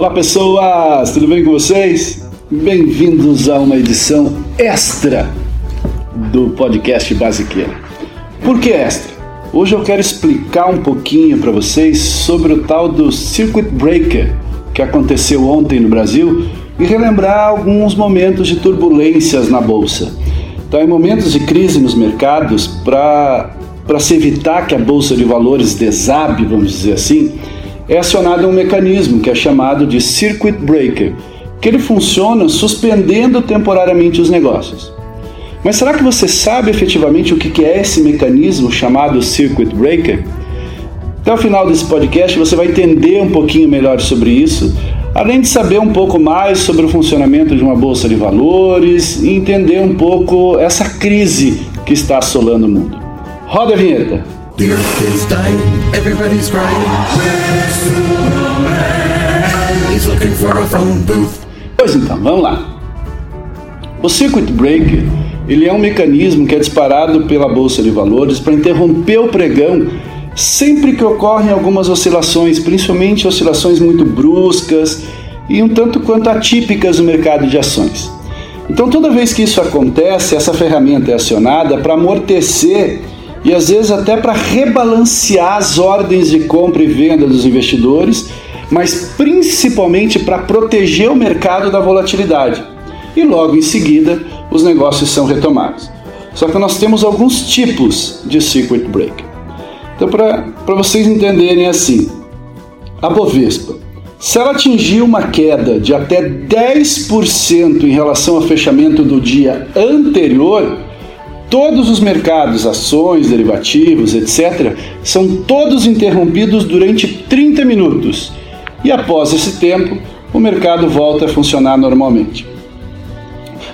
Olá pessoas, tudo bem com vocês? Bem-vindos a uma edição extra do podcast Basiqueira. Por que extra? Hoje eu quero explicar um pouquinho para vocês sobre o tal do Circuit Breaker que aconteceu ontem no Brasil e relembrar alguns momentos de turbulências na bolsa. Então, em momentos de crise nos mercados, para se evitar que a bolsa de valores desabe, vamos dizer assim, é acionado um mecanismo que é chamado de Circuit Breaker, que ele funciona suspendendo temporariamente os negócios. Mas será que você sabe efetivamente o que é esse mecanismo chamado Circuit Breaker? Até o final desse podcast você vai entender um pouquinho melhor sobre isso, além de saber um pouco mais sobre o funcionamento de uma bolsa de valores e entender um pouco essa crise que está assolando o mundo. Roda a vinheta. Pois então, vamos lá. O Circuit Breaker ele é um mecanismo que é disparado pela bolsa de valores para interromper o pregão sempre que ocorrem algumas oscilações, principalmente oscilações muito bruscas e um tanto quanto atípicas no mercado de ações. Então, toda vez que isso acontece, essa ferramenta é acionada para amortecer e às vezes até para rebalancear as ordens de compra e venda dos investidores, mas principalmente para proteger o mercado da volatilidade. E logo em seguida, os negócios são retomados. Só que nós temos alguns tipos de circuit breaker. Então, para vocês entenderem assim, a Bovespa, se ela atingir uma queda de até 10% em relação ao fechamento do dia anterior, todos os mercados, ações, derivativos, etc., são todos interrompidos durante 30 minutos. E após esse tempo, o mercado volta a funcionar normalmente.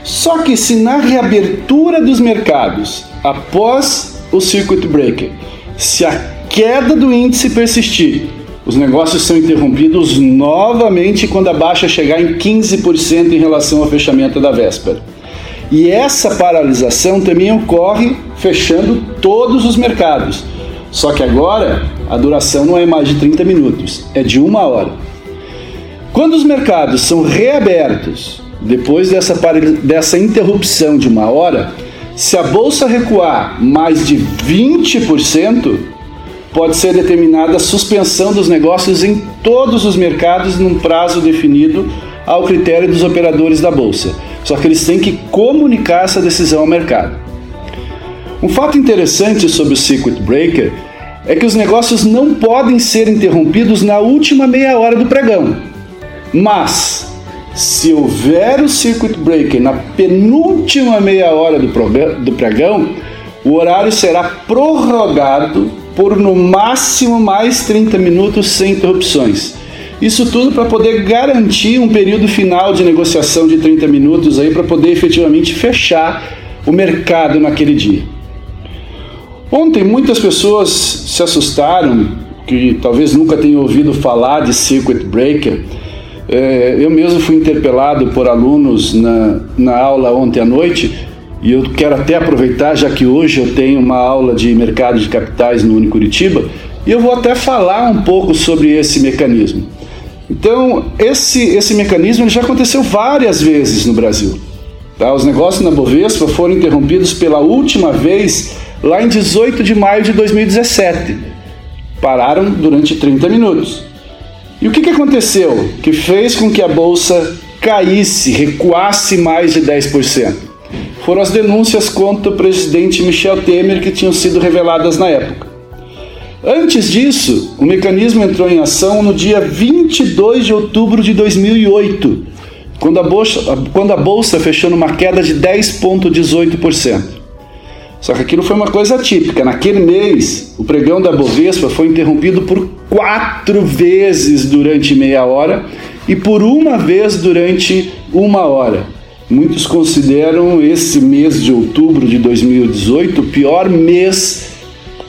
Só que se na reabertura dos mercados, após o circuit breaker, se a queda do índice persistir, os negócios são interrompidos novamente quando a baixa chegar em 15% em relação ao fechamento da véspera. E essa paralisação também ocorre fechando todos os mercados. Só que agora a duração não é mais de 30 minutos, é de uma hora. Quando os mercados são reabertos, depois dessa, dessa interrupção de uma hora, se a bolsa recuar mais de 20%, pode ser determinada a suspensão dos negócios em todos os mercados num prazo definido ao critério dos operadores da bolsa. Só que eles têm que comunicar essa decisão ao mercado. Um fato interessante sobre o circuit breaker é que os negócios não podem ser interrompidos na última meia hora do pregão. Mas se houver o circuit breaker na penúltima meia hora do, pregão, o horário será prorrogado por no máximo mais 30 minutos sem interrupções. Isso tudo para poder garantir um período final de negociação de 30 minutos aí para poder efetivamente fechar o mercado naquele dia. Ontem muitas pessoas se assustaram, que talvez nunca tenham ouvido falar de circuit breaker, é, eu mesmo fui interpelado por alunos na, na aula ontem à noite e eu quero até aproveitar, já que hoje eu tenho uma aula de mercado de capitais no Unicuritiba, e eu vou até falar um pouco sobre esse mecanismo. Então, esse, esse mecanismo já aconteceu várias vezes no Brasil. Tá? Os negócios na Bovespa foram interrompidos pela última vez lá em 18 de maio de 2017. Pararam durante 30 minutos. E o que, que aconteceu que fez com que a bolsa caísse, recuasse mais de 10%? Foram as denúncias contra o presidente Michel Temer que tinham sido reveladas na época. Antes disso, o mecanismo entrou em ação no dia 22 de outubro de 2008, quando a bolsa, quando a bolsa fechou numa queda de 10,18%. Só que aquilo foi uma coisa típica. Naquele mês, o pregão da Bovespa foi interrompido por quatro vezes durante meia hora e por uma vez durante uma hora. Muitos consideram esse mês de outubro de 2018 o pior mês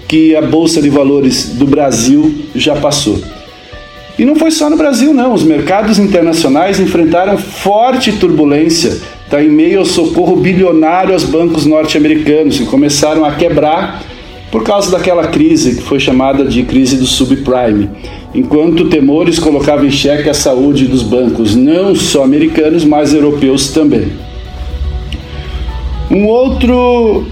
que a Bolsa de Valores do Brasil já passou. E não foi só no Brasil, não. Os mercados internacionais enfrentaram forte turbulência tá, em meio ao socorro bilionário aos bancos norte-americanos, que começaram a quebrar por causa daquela crise que foi chamada de crise do subprime. enquanto temores colocavam em xeque a saúde dos bancos, não só americanos, mas europeus também. Um outro,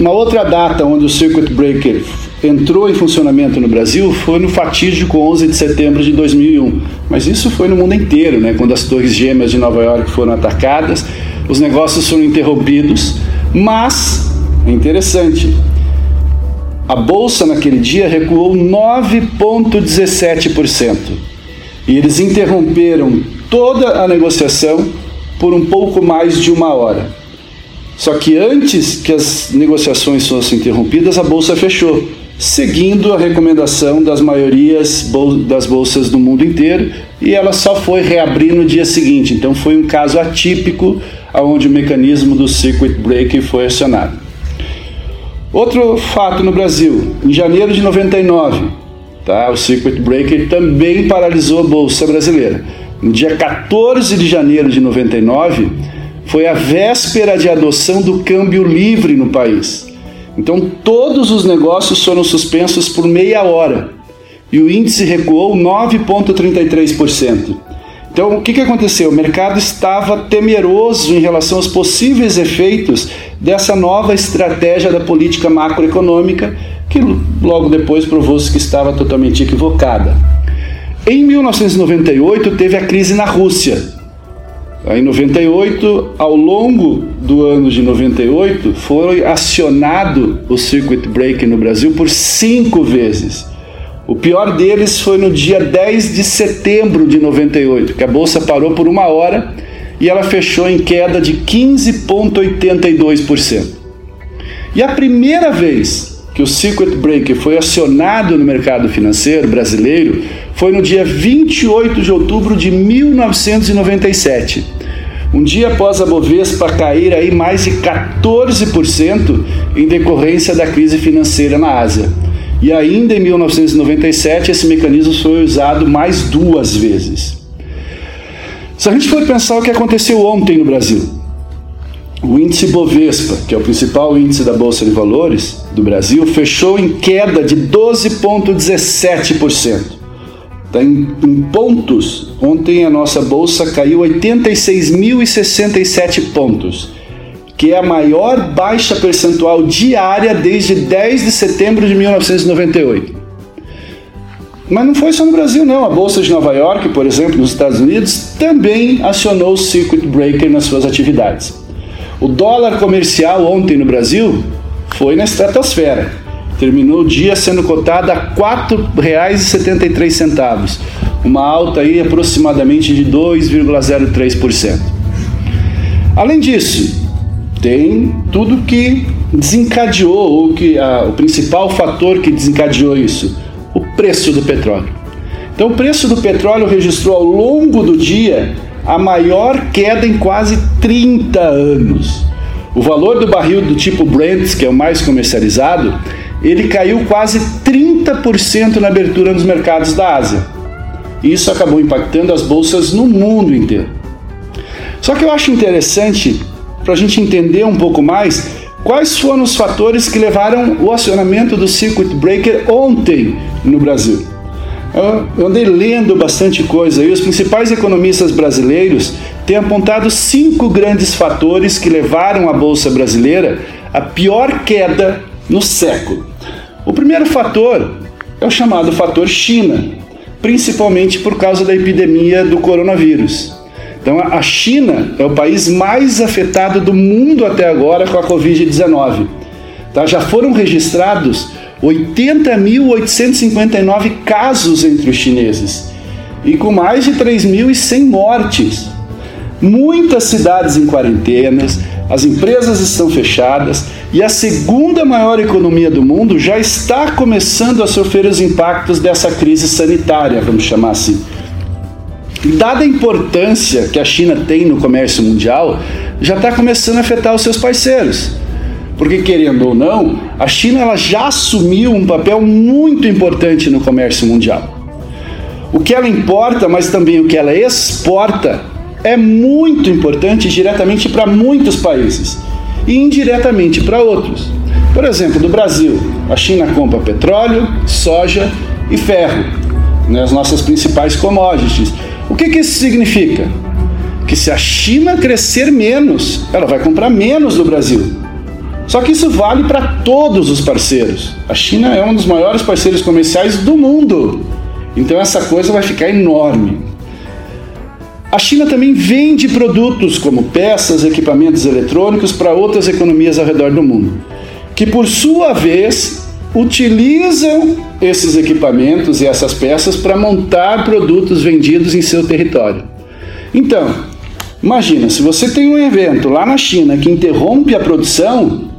uma outra data onde o circuit breaker entrou em funcionamento no Brasil foi no fatídico 11 de setembro de 2001. Mas isso foi no mundo inteiro, né? quando as torres gêmeas de Nova York foram atacadas, os negócios foram interrompidos, mas é interessante. A bolsa naquele dia recuou 9,17%. E eles interromperam toda a negociação por um pouco mais de uma hora. Só que antes que as negociações fossem interrompidas, a bolsa fechou seguindo a recomendação das maiorias das bolsas do mundo inteiro, e ela só foi reabrir no dia seguinte. Então foi um caso atípico onde o mecanismo do circuit breaker foi acionado. Outro fato no Brasil, em janeiro de 99, tá, o circuit breaker também paralisou a bolsa brasileira. No dia 14 de janeiro de 99, foi a véspera de adoção do câmbio livre no país. Então todos os negócios foram suspensos por meia hora e o índice recuou 9,33%. Então o que, que aconteceu? O mercado estava temeroso em relação aos possíveis efeitos dessa nova estratégia da política macroeconômica, que logo depois provou-se que estava totalmente equivocada. Em 1998 teve a crise na Rússia, em 98, ao longo do ano de 98, foi acionado o circuit breaker no Brasil por cinco vezes. O pior deles foi no dia 10 de setembro de 98, que a bolsa parou por uma hora e ela fechou em queda de 15,82%. E a primeira vez que o circuit breaker foi acionado no mercado financeiro brasileiro foi no dia 28 de outubro de 1997. Um dia após a Bovespa cair aí mais de 14% em decorrência da crise financeira na Ásia. E ainda em 1997 esse mecanismo foi usado mais duas vezes. Se a gente for pensar o que aconteceu ontem no Brasil, o índice Bovespa, que é o principal índice da Bolsa de Valores do Brasil, fechou em queda de 12,17%. Tá em, em pontos, ontem a nossa bolsa caiu 86.067 pontos, que é a maior baixa percentual diária desde 10 de setembro de 1998. Mas não foi só no Brasil, não. A Bolsa de Nova York, por exemplo, nos Estados Unidos, também acionou o circuit breaker nas suas atividades. O dólar comercial ontem no Brasil foi na estratosfera terminou o dia sendo cotada a R$ 4,73, uma alta aí aproximadamente de 2,03%. Além disso, tem tudo que desencadeou, ou que a, o principal fator que desencadeou isso, o preço do petróleo. Então, o preço do petróleo registrou ao longo do dia a maior queda em quase 30 anos. O valor do barril do tipo Brent, que é o mais comercializado, ele caiu quase 30% na abertura nos mercados da Ásia. Isso acabou impactando as bolsas no mundo inteiro. Só que eu acho interessante, para a gente entender um pouco mais, quais foram os fatores que levaram o acionamento do circuit breaker ontem no Brasil. Eu andei lendo bastante coisa e os principais economistas brasileiros têm apontado cinco grandes fatores que levaram a Bolsa Brasileira à pior queda no século. O primeiro fator é o chamado fator China, principalmente por causa da epidemia do coronavírus. Então, a China é o país mais afetado do mundo até agora com a Covid-19. Tá? Já foram registrados 80.859 casos entre os chineses e com mais de 3.100 mortes. Muitas cidades em quarentenas, as empresas estão fechadas e a segunda maior economia do mundo já está começando a sofrer os impactos dessa crise sanitária, vamos chamar assim. Dada a importância que a China tem no comércio mundial, já está começando a afetar os seus parceiros. Porque, querendo ou não, a China ela já assumiu um papel muito importante no comércio mundial. O que ela importa, mas também o que ela exporta, é muito importante diretamente para muitos países e indiretamente para outros. Por exemplo, do Brasil, a China compra petróleo, soja e ferro. né, as nossas principais commodities. O que, que isso significa? Que se a China crescer menos, ela vai comprar menos do Brasil. Só que isso vale para todos os parceiros. A China é um dos maiores parceiros comerciais do mundo. Então essa coisa vai ficar enorme. A China também vende produtos como peças, equipamentos eletrônicos para outras economias ao redor do mundo, que por sua vez utilizam esses equipamentos e essas peças para montar produtos vendidos em seu território. Então, imagina, se você tem um evento lá na China que interrompe a produção,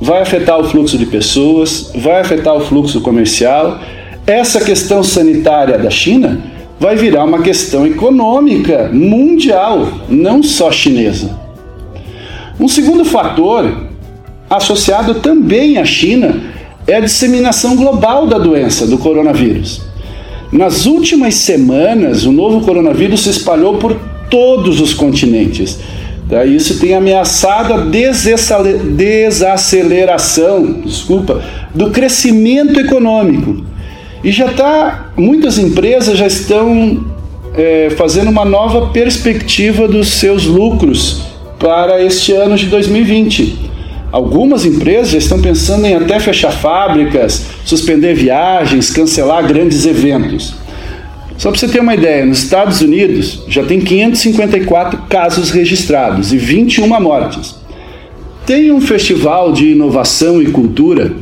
vai afetar o fluxo de pessoas, vai afetar o fluxo comercial. Essa questão sanitária da China vai virar uma questão econômica mundial, não só chinesa. Um segundo fator, associado também à China, é a disseminação global da doença do coronavírus. Nas últimas semanas, o novo coronavírus se espalhou por todos os continentes? Isso tem ameaçado a desaceleração desculpa, do crescimento econômico. E já está, muitas empresas já estão é, fazendo uma nova perspectiva dos seus lucros para este ano de 2020. Algumas empresas já estão pensando em até fechar fábricas, suspender viagens, cancelar grandes eventos. Só para você ter uma ideia, nos Estados Unidos já tem 554 casos registrados e 21 mortes. Tem um festival de inovação e cultura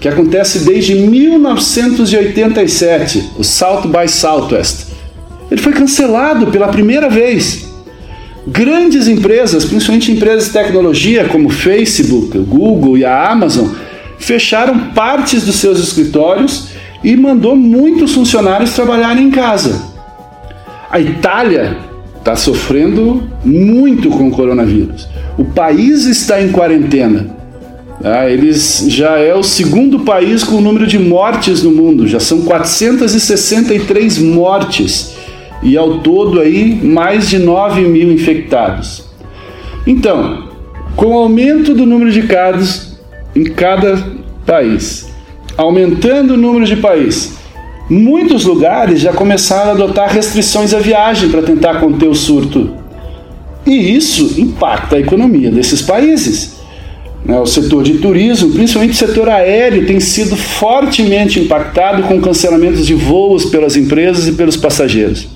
que acontece desde 1987, o South by Southwest. Ele foi cancelado pela primeira vez. Grandes empresas, principalmente empresas de tecnologia como Facebook, Google e a Amazon, fecharam partes dos seus escritórios e mandou muitos funcionários trabalharem em casa. A Itália está sofrendo muito com o coronavírus. O país está em quarentena. Ah, eles já é o segundo país com o número de mortes no mundo. Já são 463 mortes e ao todo aí mais de 9 mil infectados. Então, com o aumento do número de casos em cada país, aumentando o número de países. Muitos lugares já começaram a adotar restrições à viagem para tentar conter o surto. E isso impacta a economia desses países. Né, o setor de turismo, principalmente o setor aéreo, tem sido fortemente impactado com cancelamentos de voos pelas empresas e pelos passageiros.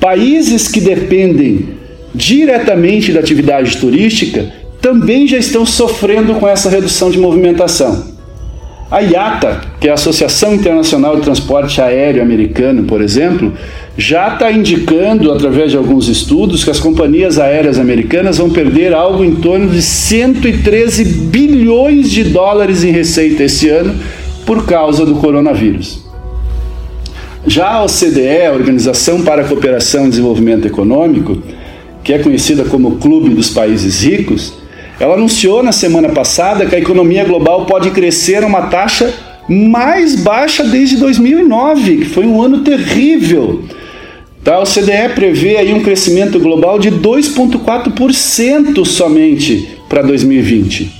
Países que dependem diretamente da atividade turística também já estão sofrendo com essa redução de movimentação. A IATA, que é a Associação Internacional de Transporte Aéreo Americano, por exemplo, já está indicando, através de alguns estudos, que as companhias aéreas americanas vão perder algo em torno de 113 bilhões de dólares em receita esse ano por causa do coronavírus. Já a OCDE, a Organização para a Cooperação e Desenvolvimento Econômico, que é conhecida como Clube dos Países Ricos, ela anunciou na semana passada que a economia global pode crescer a uma taxa mais baixa desde 2009, que foi um ano terrível. Tá, o CDE prevê aí um crescimento global de 2,4% somente para 2020.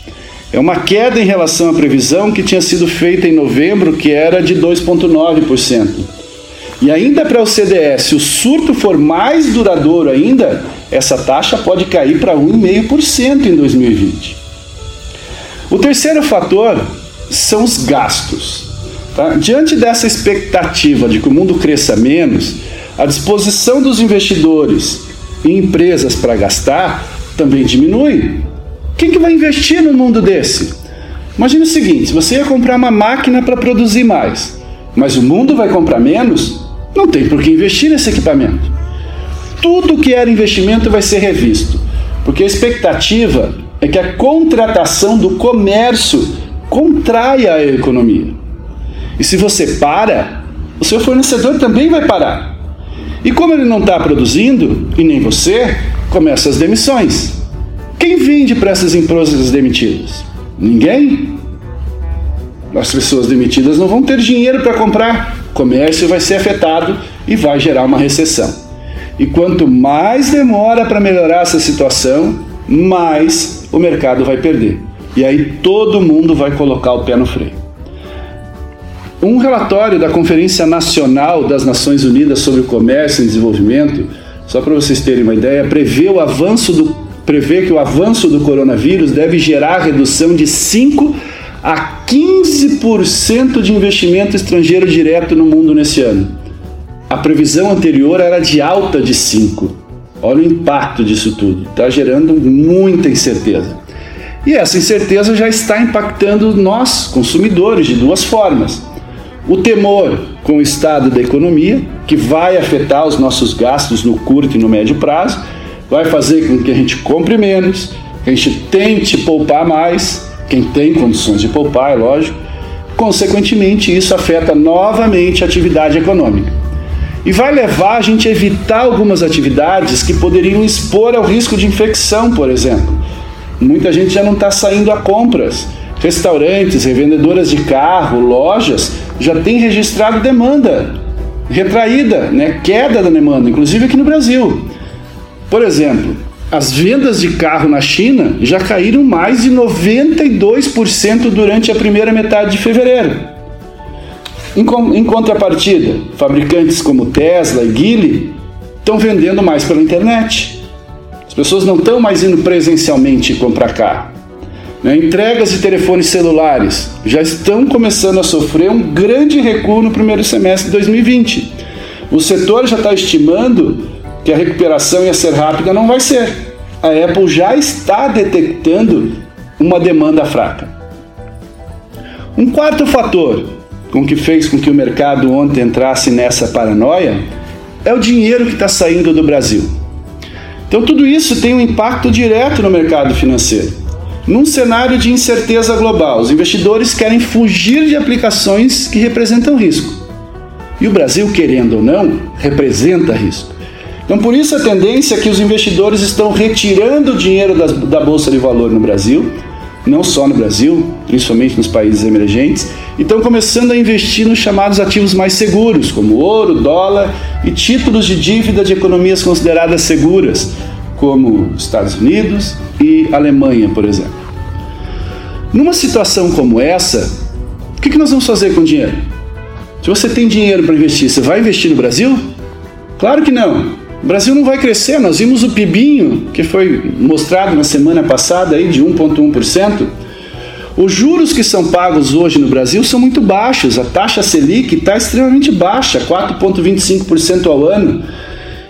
É uma queda em relação à previsão que tinha sido feita em novembro, que era de 2,9%. E ainda para o CDE, se o surto for mais duradouro ainda, essa taxa pode cair para 1,5% em 2020. O terceiro fator são os gastos. Tá? Diante dessa expectativa de que o mundo cresça menos, a disposição dos investidores em empresas para gastar também diminui. Quem que vai investir no mundo desse? Imagina o seguinte: você ia comprar uma máquina para produzir mais, mas o mundo vai comprar menos, não tem por que investir nesse equipamento tudo que era investimento vai ser revisto, porque a expectativa é que a contratação do comércio contraia a economia. E se você para, o seu fornecedor também vai parar. E como ele não está produzindo, e nem você, começa as demissões. Quem vende para essas empresas demitidas? Ninguém. As pessoas demitidas não vão ter dinheiro para comprar. O comércio vai ser afetado e vai gerar uma recessão. E quanto mais demora para melhorar essa situação, mais o mercado vai perder. E aí todo mundo vai colocar o pé no freio. Um relatório da Conferência Nacional das Nações Unidas sobre o Comércio e Desenvolvimento, só para vocês terem uma ideia, prevê, o avanço do, prevê que o avanço do coronavírus deve gerar redução de 5 a 15% de investimento estrangeiro direto no mundo nesse ano. A previsão anterior era de alta de 5. Olha o impacto disso tudo. Está gerando muita incerteza. E essa incerteza já está impactando nós, consumidores, de duas formas. O temor com o estado da economia, que vai afetar os nossos gastos no curto e no médio prazo, vai fazer com que a gente compre menos, que a gente tente poupar mais, quem tem condições de poupar, é lógico. Consequentemente, isso afeta novamente a atividade econômica. E vai levar a gente a evitar algumas atividades que poderiam expor ao risco de infecção, por exemplo. Muita gente já não está saindo a compras. Restaurantes, revendedoras de carro, lojas já têm registrado demanda retraída, né? queda da demanda, inclusive aqui no Brasil. Por exemplo, as vendas de carro na China já caíram mais de 92% durante a primeira metade de fevereiro. Em, em contrapartida, fabricantes como Tesla e Geely estão vendendo mais pela internet. As pessoas não estão mais indo presencialmente comprar carro. Né? Entregas de telefones celulares já estão começando a sofrer um grande recuo no primeiro semestre de 2020. O setor já está estimando que a recuperação ia ser rápida, não vai ser. A Apple já está detectando uma demanda fraca. Um quarto fator com que fez com que o mercado ontem entrasse nessa paranoia é o dinheiro que está saindo do Brasil. Então, tudo isso tem um impacto direto no mercado financeiro. Num cenário de incerteza global, os investidores querem fugir de aplicações que representam risco. E o Brasil, querendo ou não, representa risco. Então, por isso a tendência é que os investidores estão retirando o dinheiro da Bolsa de Valor no Brasil, não só no Brasil, principalmente nos países emergentes, e estão começando a investir nos chamados ativos mais seguros, como ouro, dólar e títulos de dívida de economias consideradas seguras, como Estados Unidos e Alemanha, por exemplo. Numa situação como essa, o que nós vamos fazer com o dinheiro? Se você tem dinheiro para investir, você vai investir no Brasil? Claro que não. O Brasil não vai crescer. Nós vimos o PIBinho, que foi mostrado na semana passada aí de 1,1%. Os juros que são pagos hoje no Brasil são muito baixos. A taxa Selic está extremamente baixa, 4,25% ao ano.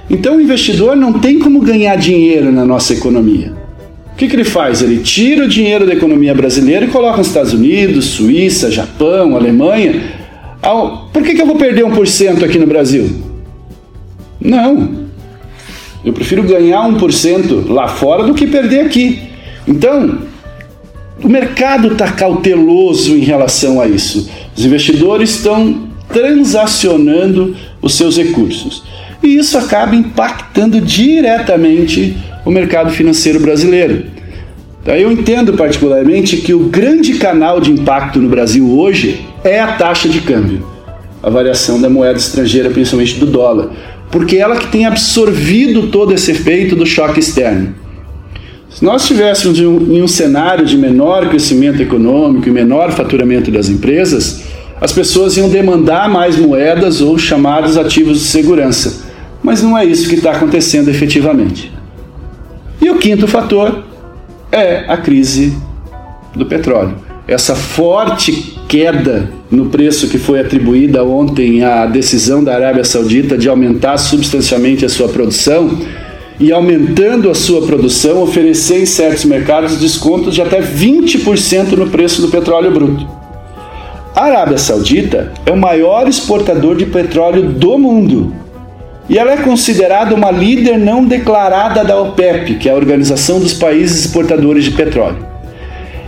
Então o investidor não tem como ganhar dinheiro na nossa economia. O que, que ele faz? Ele tira o dinheiro da economia brasileira e coloca nos Estados Unidos, Suíça, Japão, Alemanha. Por que, que eu vou perder 1% aqui no Brasil? Não. Eu prefiro ganhar 1% lá fora do que perder aqui. Então, o mercado está cauteloso em relação a isso. Os investidores estão transacionando os seus recursos. E isso acaba impactando diretamente o mercado financeiro brasileiro. Daí eu entendo particularmente que o grande canal de impacto no Brasil hoje é a taxa de câmbio, a variação da moeda estrangeira, principalmente do dólar porque ela que tem absorvido todo esse efeito do choque externo. Se nós estivéssemos em um, em um cenário de menor crescimento econômico e menor faturamento das empresas, as pessoas iam demandar mais moedas ou chamados ativos de segurança. Mas não é isso que está acontecendo efetivamente. E o quinto fator é a crise do petróleo. Essa forte queda no preço que foi atribuída ontem à decisão da Arábia Saudita de aumentar substancialmente a sua produção e aumentando a sua produção, oferecer em certos mercados descontos de até 20% no preço do petróleo bruto. A Arábia Saudita é o maior exportador de petróleo do mundo e ela é considerada uma líder não declarada da OPEP, que é a Organização dos Países Exportadores de Petróleo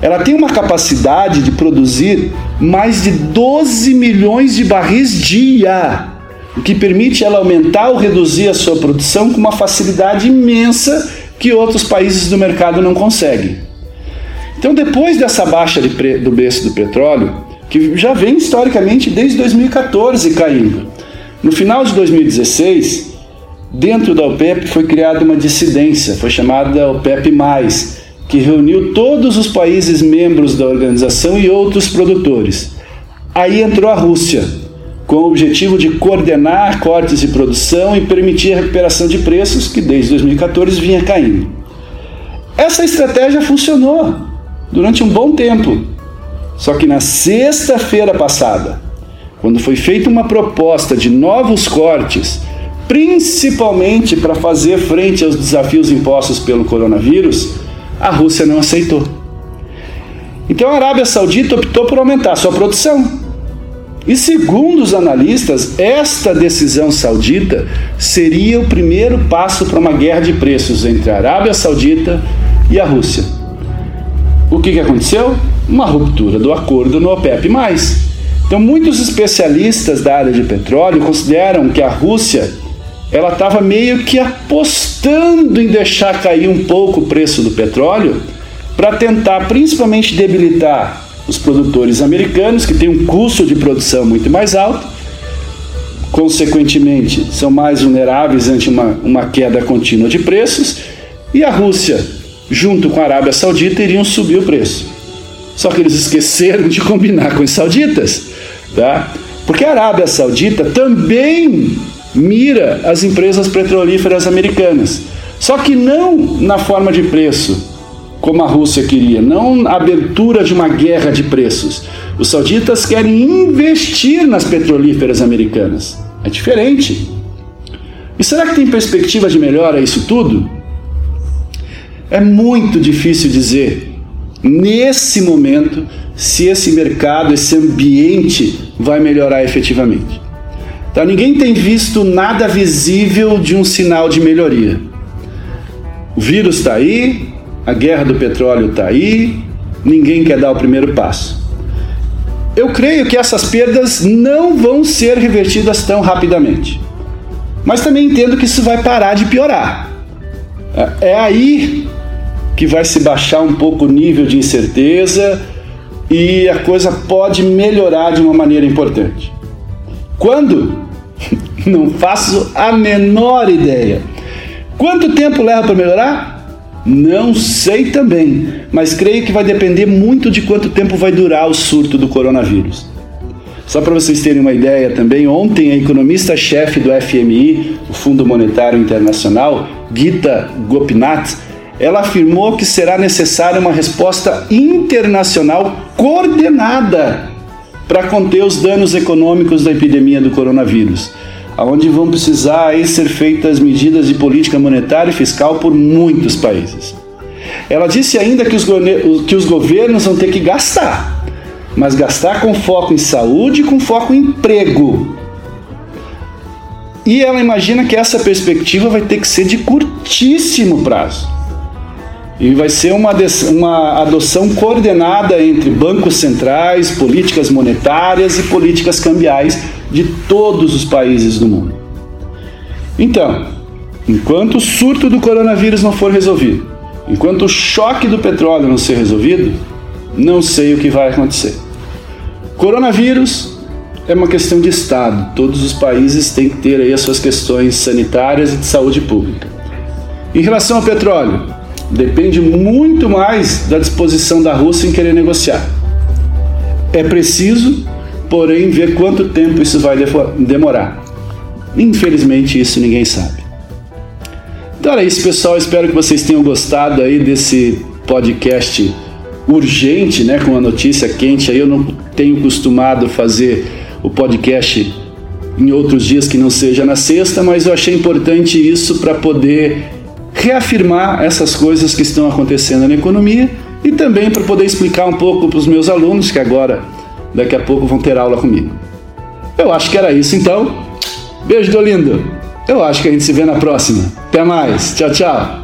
ela tem uma capacidade de produzir mais de 12 milhões de barris dia, o que permite ela aumentar ou reduzir a sua produção com uma facilidade imensa que outros países do mercado não conseguem. Então, depois dessa baixa de do preço do petróleo, que já vem historicamente desde 2014 caindo, no final de 2016, dentro da OPEP foi criada uma dissidência, foi chamada OPEP+, que reuniu todos os países membros da organização e outros produtores. Aí entrou a Rússia, com o objetivo de coordenar cortes de produção e permitir a recuperação de preços que desde 2014 vinha caindo. Essa estratégia funcionou durante um bom tempo. Só que na sexta-feira passada, quando foi feita uma proposta de novos cortes, principalmente para fazer frente aos desafios impostos pelo coronavírus, a Rússia não aceitou. Então a Arábia Saudita optou por aumentar sua produção. E segundo os analistas, esta decisão saudita seria o primeiro passo para uma guerra de preços entre a Arábia Saudita e a Rússia. O que, que aconteceu? Uma ruptura do acordo no OPEP. Então, muitos especialistas da área de petróleo consideram que a Rússia ela estava meio que apostando em deixar cair um pouco o preço do petróleo para tentar principalmente debilitar os produtores americanos, que têm um custo de produção muito mais alto, consequentemente são mais vulneráveis ante uma, uma queda contínua de preços, e a Rússia, junto com a Arábia Saudita, iriam subir o preço. Só que eles esqueceram de combinar com os sauditas, tá? Porque a Arábia Saudita também mira as empresas petrolíferas americanas. Só que não na forma de preço, como a Rússia queria, não a abertura de uma guerra de preços. Os sauditas querem investir nas petrolíferas americanas. É diferente. E será que tem perspectiva de melhora isso tudo? É muito difícil dizer, nesse momento, se esse mercado, esse ambiente vai melhorar efetivamente. Então, ninguém tem visto nada visível de um sinal de melhoria. O vírus está aí, a guerra do petróleo está aí, ninguém quer dar o primeiro passo. Eu creio que essas perdas não vão ser revertidas tão rapidamente. Mas também entendo que isso vai parar de piorar. É, é aí que vai se baixar um pouco o nível de incerteza e a coisa pode melhorar de uma maneira importante. Quando? Não faço a menor ideia. Quanto tempo leva para melhorar? Não sei também, mas creio que vai depender muito de quanto tempo vai durar o surto do coronavírus. Só para vocês terem uma ideia também, ontem a economista-chefe do FMI, o Fundo Monetário Internacional, Gita Gopinath, ela afirmou que será necessária uma resposta internacional coordenada para conter os danos econômicos da epidemia do coronavírus onde vão precisar aí ser feitas medidas de política monetária e fiscal por muitos países. Ela disse ainda que os, que os governos vão ter que gastar, mas gastar com foco em saúde e com foco em emprego. E ela imagina que essa perspectiva vai ter que ser de curtíssimo prazo. E vai ser uma, uma adoção coordenada entre bancos centrais, políticas monetárias e políticas cambiais de todos os países do mundo. Então, enquanto o surto do coronavírus não for resolvido, enquanto o choque do petróleo não ser resolvido, não sei o que vai acontecer. Coronavírus é uma questão de Estado. Todos os países têm que ter aí as suas questões sanitárias e de saúde pública. Em relação ao petróleo, depende muito mais da disposição da Rússia em querer negociar. É preciso porém ver quanto tempo isso vai demorar. Infelizmente, isso ninguém sabe. Então era isso, pessoal. Espero que vocês tenham gostado aí desse podcast urgente, né, com a notícia quente. Aí eu não tenho costumado fazer o podcast em outros dias que não seja na sexta, mas eu achei importante isso para poder reafirmar essas coisas que estão acontecendo na economia e também para poder explicar um pouco para os meus alunos que agora daqui a pouco vão ter aula comigo. Eu acho que era isso então. Beijo do lindo. Eu acho que a gente se vê na próxima. Até mais. Tchau, tchau.